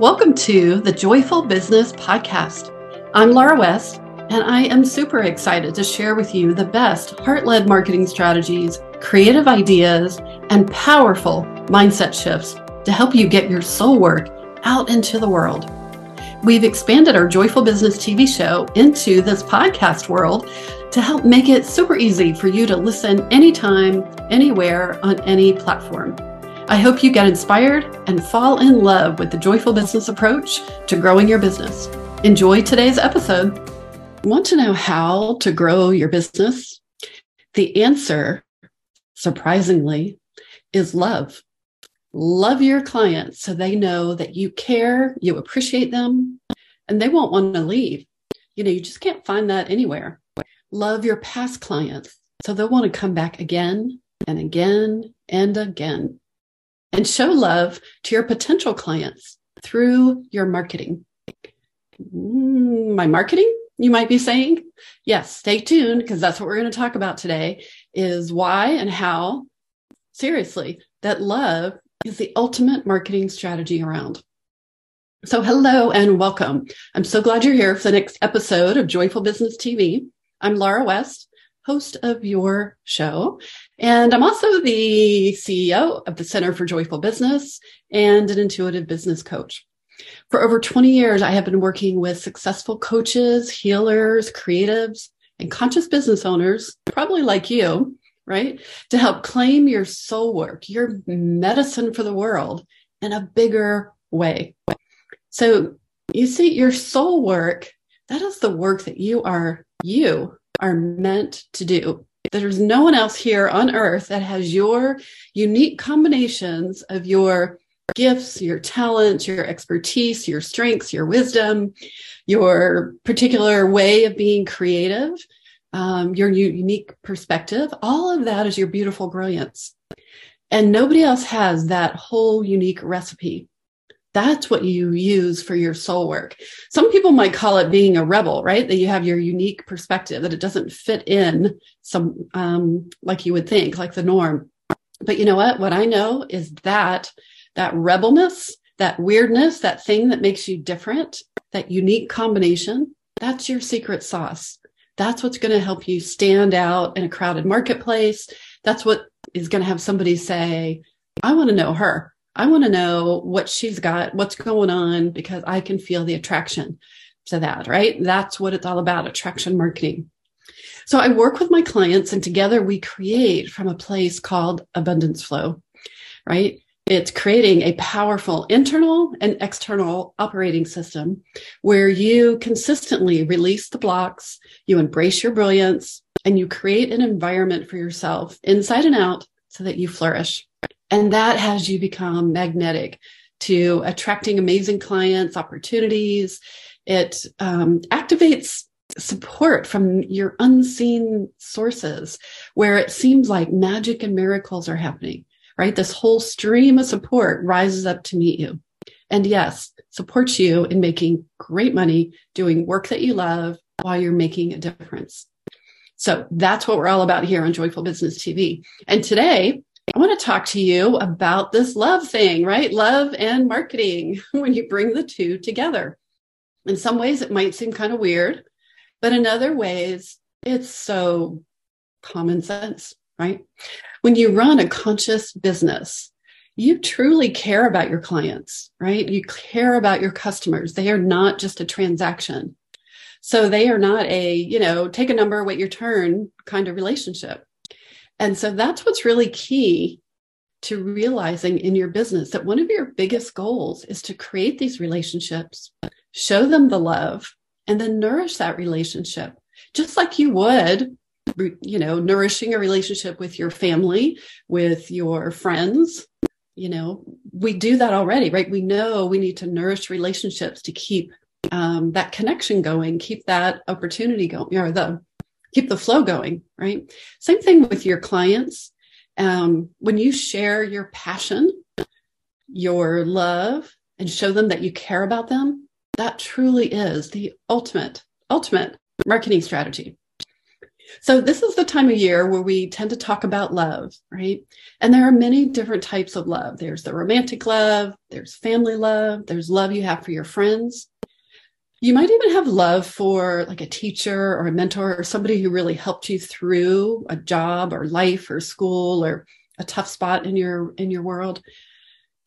Welcome to the Joyful Business Podcast. I'm Laura West, and I am super excited to share with you the best heart led marketing strategies, creative ideas, and powerful mindset shifts to help you get your soul work out into the world. We've expanded our Joyful Business TV show into this podcast world to help make it super easy for you to listen anytime, anywhere, on any platform. I hope you get inspired and fall in love with the joyful business approach to growing your business. Enjoy today's episode. Want to know how to grow your business? The answer, surprisingly, is love. Love your clients so they know that you care, you appreciate them, and they won't want to leave. You know, you just can't find that anywhere. Love your past clients so they'll want to come back again and again and again. And show love to your potential clients through your marketing. Mm, my marketing, you might be saying? Yes, stay tuned because that's what we're going to talk about today is why and how seriously that love is the ultimate marketing strategy around. So, hello and welcome. I'm so glad you're here for the next episode of Joyful Business TV. I'm Laura West, host of your show. And I'm also the CEO of the Center for Joyful Business and an intuitive business coach. For over 20 years, I have been working with successful coaches, healers, creatives, and conscious business owners, probably like you, right? To help claim your soul work, your medicine for the world in a bigger way. So you see, your soul work, that is the work that you are you are meant to do. There's no one else here on earth that has your unique combinations of your gifts, your talents, your expertise, your strengths, your wisdom, your particular way of being creative, um, your unique perspective. All of that is your beautiful brilliance. And nobody else has that whole unique recipe. That's what you use for your soul work. Some people might call it being a rebel, right? That you have your unique perspective, that it doesn't fit in some, um, like you would think, like the norm. But you know what? What I know is that that rebelness, that weirdness, that thing that makes you different, that unique combination, that's your secret sauce. That's what's going to help you stand out in a crowded marketplace. That's what is going to have somebody say, I want to know her. I want to know what she's got, what's going on, because I can feel the attraction to that, right? That's what it's all about attraction marketing. So I work with my clients and together we create from a place called abundance flow, right? It's creating a powerful internal and external operating system where you consistently release the blocks, you embrace your brilliance, and you create an environment for yourself inside and out so that you flourish. And that has you become magnetic to attracting amazing clients, opportunities. It um, activates support from your unseen sources where it seems like magic and miracles are happening, right? This whole stream of support rises up to meet you. And yes, supports you in making great money, doing work that you love while you're making a difference. So that's what we're all about here on Joyful Business TV. And today I want to talk to you about this love thing, right? Love and marketing when you bring the two together. In some ways, it might seem kind of weird, but in other ways, it's so common sense, right? When you run a conscious business, you truly care about your clients, right? You care about your customers. They are not just a transaction. So they are not a, you know, take a number, wait your turn kind of relationship. And so that's what's really key to realizing in your business that one of your biggest goals is to create these relationships, show them the love, and then nourish that relationship, just like you would, you know, nourishing a relationship with your family, with your friends. You know, we do that already, right? We know we need to nourish relationships to keep um, that connection going, keep that opportunity going, or the keep the flow going, right? Same thing with your clients. Um, when you share your passion, your love, and show them that you care about them, that truly is the ultimate, ultimate marketing strategy. So this is the time of year where we tend to talk about love, right? And there are many different types of love. There's the romantic love, there's family love, there's love you have for your friends. You might even have love for like a teacher or a mentor or somebody who really helped you through a job or life or school or a tough spot in your in your world.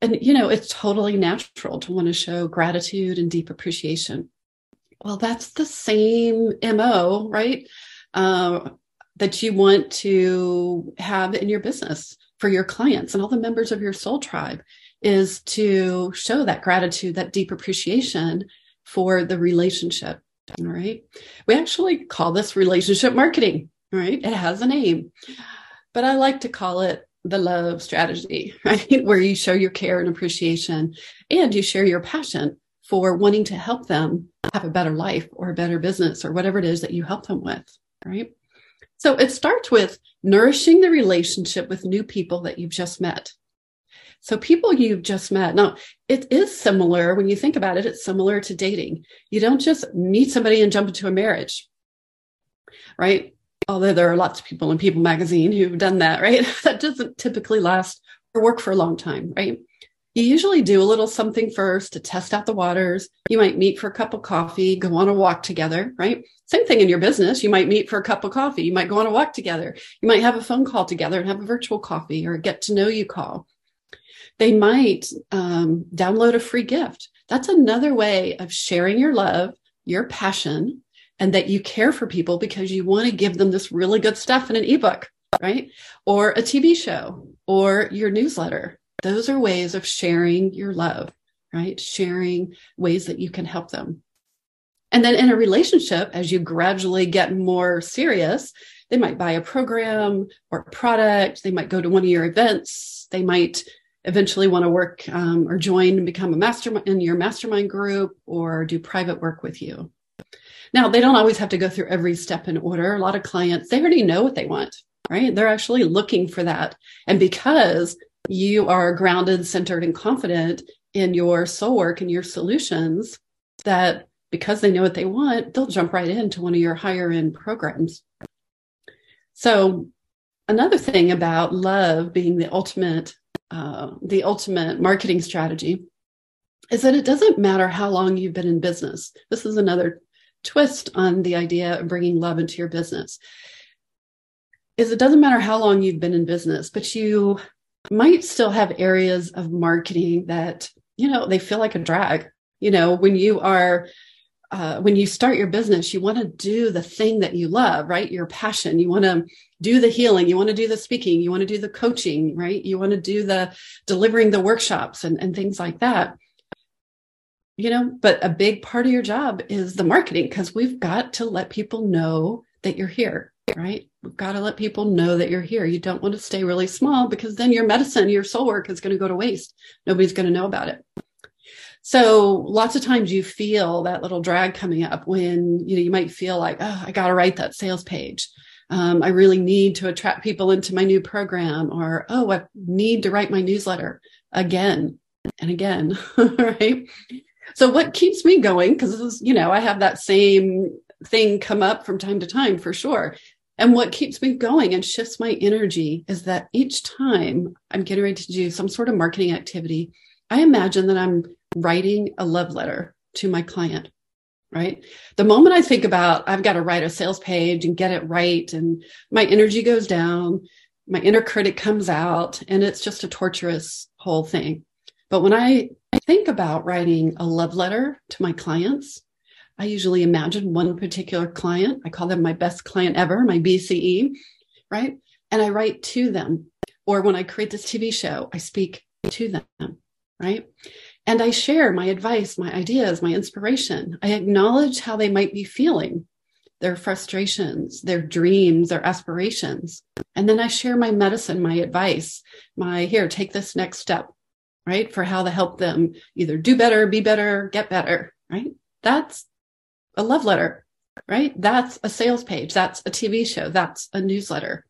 And you know, it's totally natural to want to show gratitude and deep appreciation. Well, that's the same MO, right? uh, that you want to have in your business for your clients and all the members of your soul tribe is to show that gratitude, that deep appreciation for the relationship. right? We actually call this relationship marketing, right? It has a name, but I like to call it the love strategy, right? Where you show your care and appreciation and you share your passion for wanting to help them have a better life or a better business or whatever it is that you help them with right? So it starts with nourishing the relationship with new people that you've just met. So people you've just met. Now, it is similar when you think about it, it's similar to dating. You don't just meet somebody and jump into a marriage, right? Although there are lots of people in People magazine who've done that, right? that doesn't typically last or work for a long time, right? You usually do a little something first to test out the waters. You might meet for a cup of coffee, go on a walk together, right? Same thing in your business. You might meet for a cup of coffee. You might go on a walk together. You might have a phone call together and have a virtual coffee or a get to know you call. They might um, download a free gift. That's another way of sharing your love, your passion, and that you care for people because you want to give them this really good stuff in an ebook, right? Or a TV show or your newsletter those are ways of sharing your love, right? Sharing ways that you can help them. And then in a relationship, as you gradually get more serious, they might buy a program or a product. They might go to one of your events. They might eventually want to work um, or join and become a mastermind in your mastermind group or do private work with you. Now, they don't always have to go through every step in order. A lot of clients, they already know what they want, right? They're actually looking for that. And because you are grounded, centered, and confident in your soul work and your solutions that because they know what they want, they'll jump right into one of your higher end programs. So another thing about love being the ultimate, uh, the ultimate marketing strategy is that it doesn't matter how long you've been in business. This is another twist on the idea of bringing love into your business is it doesn't matter how long you've been in business, but you might still have areas of marketing that, you know, they feel like a drag. You know, when you are, uh, when you start your business, you want to do the thing that you love, right? Your passion. You want to do the healing. You want to do the speaking. You want to do the coaching, right? You want to do the delivering the workshops and, and things like that. You know, but a big part of your job is the marketing because we've got to let people know that you're here right? We've got to let people know that you're here. You don't want to stay really small because then your medicine, your soul work is going to go to waste. Nobody's going to know about it. So lots of times you feel that little drag coming up when, you know, you might feel like, oh, I got to write that sales page. Um, I really need to attract people into my new program or, oh, I need to write my newsletter again and again. right. So what keeps me going? Cause this is, you know, I have that same thing come up from time to time for sure. And what keeps me going and shifts my energy is that each time I'm getting ready to do some sort of marketing activity, I imagine that I'm writing a love letter to my client, right? The moment I think about I've got to write a sales page and get it right, and my energy goes down, my inner critic comes out, and it's just a torturous whole thing. But when I think about writing a love letter to my clients, I usually imagine one particular client. I call them my best client ever, my BCE, right? And I write to them. Or when I create this TV show, I speak to them, right? And I share my advice, my ideas, my inspiration. I acknowledge how they might be feeling, their frustrations, their dreams, their aspirations. And then I share my medicine, my advice, my here, take this next step, right? For how to help them either do better, be better, get better, right? That's a love letter, right? That's a sales page. That's a TV show. That's a newsletter.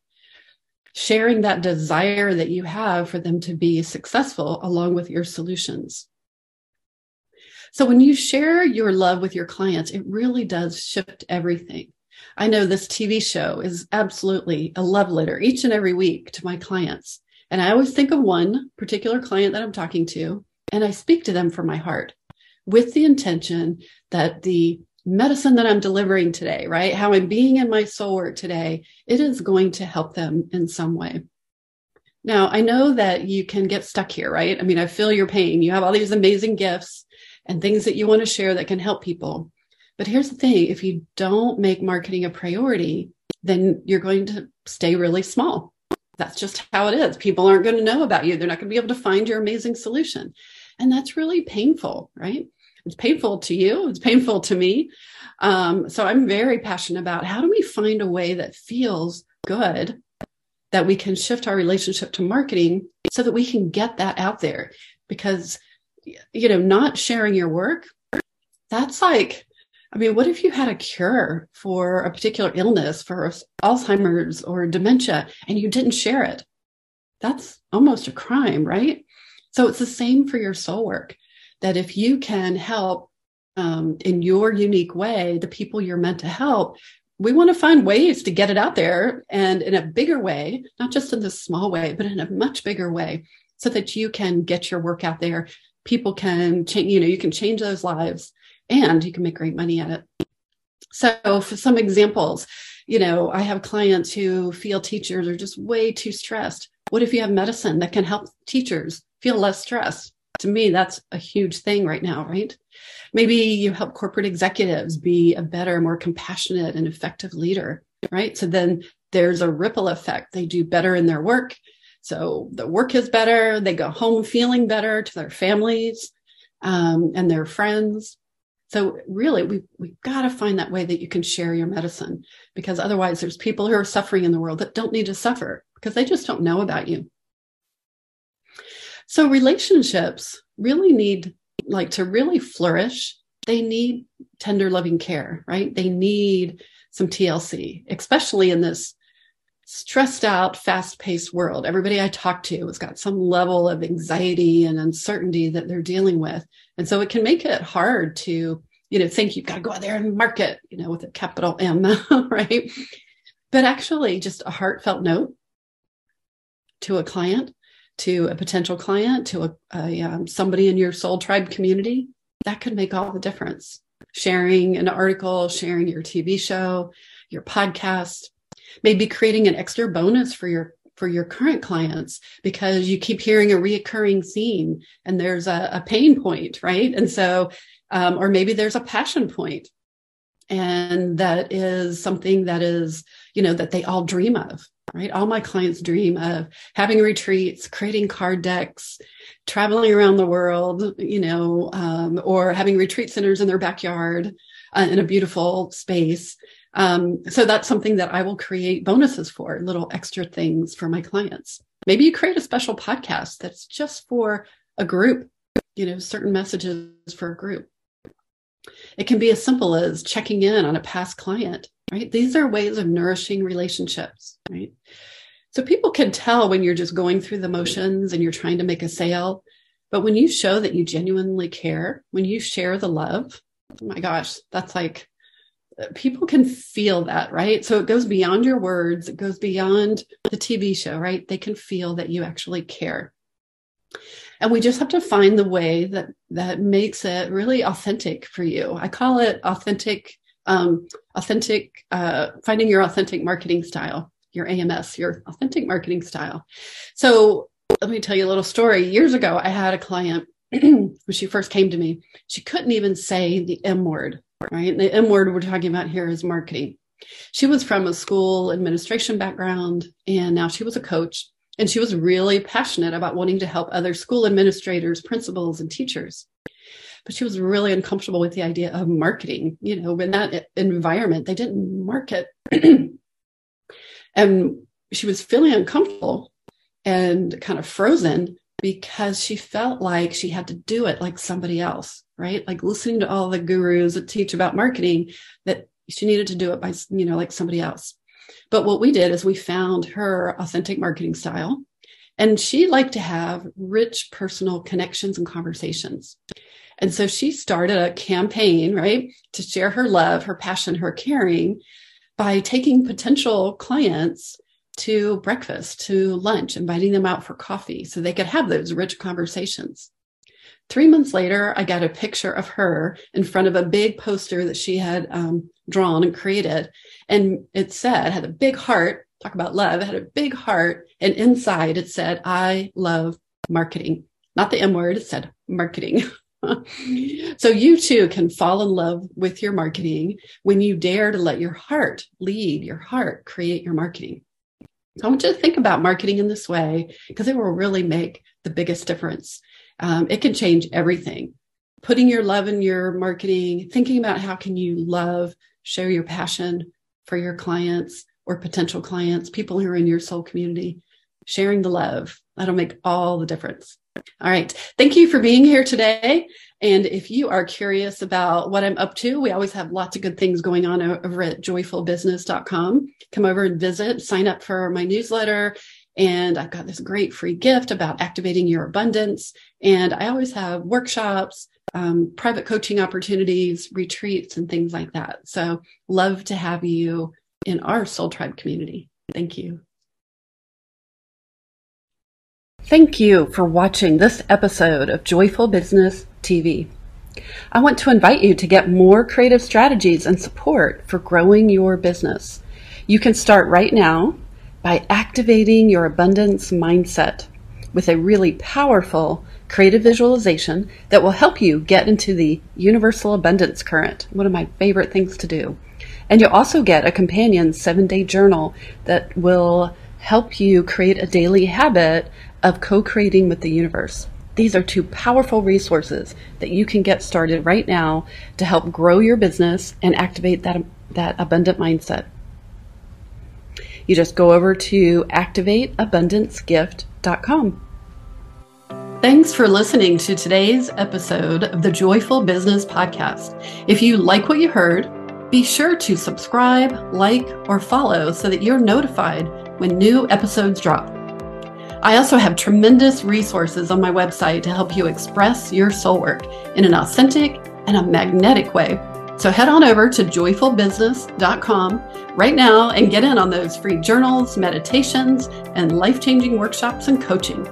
Sharing that desire that you have for them to be successful along with your solutions. So when you share your love with your clients, it really does shift everything. I know this TV show is absolutely a love letter each and every week to my clients. And I always think of one particular client that I'm talking to, and I speak to them from my heart with the intention that the medicine that I'm delivering today, right? How I'm being in my soul work today, it is going to help them in some way. Now, I know that you can get stuck here, right? I mean, I feel your pain. You have all these amazing gifts and things that you want to share that can help people. But here's the thing if you don't make marketing a priority, then you're going to stay really small. That's just how it is. People aren't going to know about you. They're not going to be able to find your amazing solution. And that's really painful, right? It's painful to you. It's painful to me. Um, so I'm very passionate about how do we find a way that feels good that we can shift our relationship to marketing so that we can get that out there because you know not sharing your work that's like i mean what if you had a cure for a particular illness for alzheimer's or dementia and you didn't share it that's almost a crime right so it's the same for your soul work that if you can help um, in your unique way the people you're meant to help we want to find ways to get it out there and in a bigger way, not just in this small way, but in a much bigger way so that you can get your work out there. People can change, you know, you can change those lives and you can make great money at it. So for some examples, you know, I have clients who feel teachers are just way too stressed. What if you have medicine that can help teachers feel less stressed? To me, that's a huge thing right now, right? Maybe you help corporate executives be a better, more compassionate and effective leader, right? So then there's a ripple effect. They do better in their work. So the work is better. They go home feeling better to their families um, and their friends. So really, we we've got to find that way that you can share your medicine because otherwise, there's people who are suffering in the world that don't need to suffer because they just don't know about you. So relationships really need like to really flourish, they need tender loving care, right? They need some TLC, especially in this stressed out, fast paced world. Everybody I talk to has got some level of anxiety and uncertainty that they're dealing with. And so it can make it hard to, you know, think you've got to go out there and market, you know, with a capital M, right? But actually, just a heartfelt note to a client to a potential client, to a, a um, somebody in your soul tribe community, that could make all the difference. Sharing an article, sharing your TV show, your podcast, maybe creating an extra bonus for your for your current clients because you keep hearing a reoccurring theme and there's a, a pain point, right? And so, um, or maybe there's a passion point and that is something that is you know that they all dream of right? All my clients dream of having retreats creating card decks traveling around the world you know um, or having retreat centers in their backyard uh, in a beautiful space. Um, so that's something that i will create bonuses for little extra things for my clients. Maybe you create a special podcast that's just for a group you know certain messages for a group. It can be as simple as checking in on a past client, right? These are ways of nourishing relationships, right? So people can tell when you're just going through the motions and you're trying to make a sale. But when you show that you genuinely care, when you share the love, oh my gosh, that's like uh, people can feel that, right? So it goes beyond your words, it goes beyond the TV show, right? They can feel that you actually care and we just have to find the way that that makes it really authentic for you i call it authentic um, authentic uh, finding your authentic marketing style your ams your authentic marketing style. So let me tell you a little story. Years ago i had a client when she first came to me. She couldn't even say the m word right? And the m word we're talking about here is marketing. She was from a school administration background and now she was a coach and she was really passionate about wanting to help other school administrators, principals, and teachers. But she was really uncomfortable with the idea of marketing. You know, in that environment, they didn't market. and she was feeling uncomfortable and kind of frozen because she felt like she had to do it like somebody else, right? Like listening to all the gurus that teach about marketing, that she needed to do it by, you know, like somebody else. But what we did is we found her authentic marketing style. And she liked to have rich personal connections and conversations. And so she started a campaign, right, to share her love, her passion, her caring by taking potential clients to breakfast, to lunch, inviting them out for coffee so they could have those rich conversations. Three months later, I got a picture of her in front of a big poster that she had um, drawn and created. And it said, had a big heart, talk about love, had a big heart. And inside it said, I love marketing. Not the M word, it said marketing. so you too can fall in love with your marketing when you dare to let your heart lead, your heart create your marketing. I want you to think about marketing in this way because it will really make the biggest difference. Um, it can change everything. Putting your love in your marketing, thinking about how can you love, share your passion for your clients or potential clients, people who are in your soul community, sharing the love. That'll make all the difference. All right. Thank you for being here today. And if you are curious about what I'm up to, we always have lots of good things going on over at joyfulbusiness.com. Come over and visit, sign up for my newsletter. And I've got this great free gift about activating your abundance. And I always have workshops, um, private coaching opportunities, retreats, and things like that. So love to have you in our Soul Tribe community. Thank you. Thank you for watching this episode of Joyful Business TV. I want to invite you to get more creative strategies and support for growing your business. You can start right now by activating your abundance mindset with a really powerful creative visualization that will help you get into the universal abundance current, one of my favorite things to do. And you'll also get a companion seven day journal that will help you create a daily habit of co creating with the universe. These are two powerful resources that you can get started right now to help grow your business and activate that, that abundant mindset. You just go over to activateabundancegift.com. Thanks for listening to today's episode of the Joyful Business Podcast. If you like what you heard, be sure to subscribe, like, or follow so that you're notified when new episodes drop. I also have tremendous resources on my website to help you express your soul work in an authentic and a magnetic way. So head on over to joyfulbusiness.com right now and get in on those free journals, meditations, and life changing workshops and coaching.